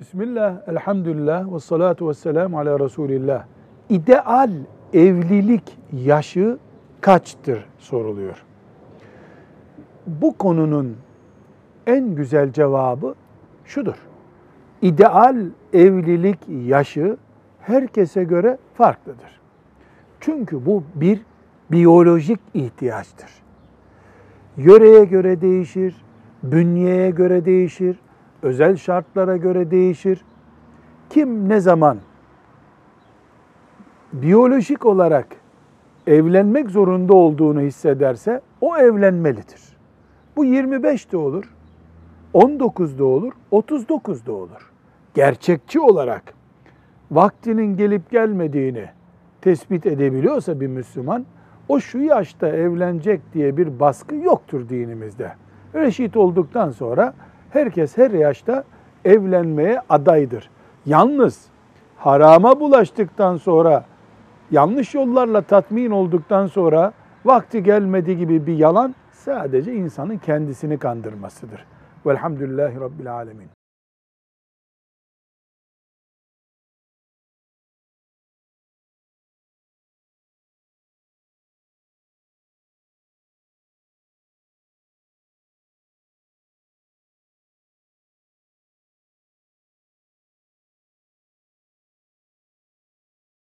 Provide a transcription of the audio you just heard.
Bismillah, elhamdülillah ve salatu ve selamu ala Resulillah. İdeal evlilik yaşı kaçtır soruluyor. Bu konunun en güzel cevabı şudur. İdeal evlilik yaşı herkese göre farklıdır. Çünkü bu bir biyolojik ihtiyaçtır. Yöreye göre değişir, bünyeye göre değişir, özel şartlara göre değişir. Kim ne zaman biyolojik olarak evlenmek zorunda olduğunu hissederse o evlenmelidir. Bu 25 de olur, 19 da olur, 39 da olur. Gerçekçi olarak vaktinin gelip gelmediğini tespit edebiliyorsa bir Müslüman, o şu yaşta evlenecek diye bir baskı yoktur dinimizde. Reşit olduktan sonra herkes her yaşta evlenmeye adaydır. Yalnız harama bulaştıktan sonra, yanlış yollarla tatmin olduktan sonra vakti gelmedi gibi bir yalan sadece insanın kendisini kandırmasıdır. Velhamdülillahi Rabbil Alemin.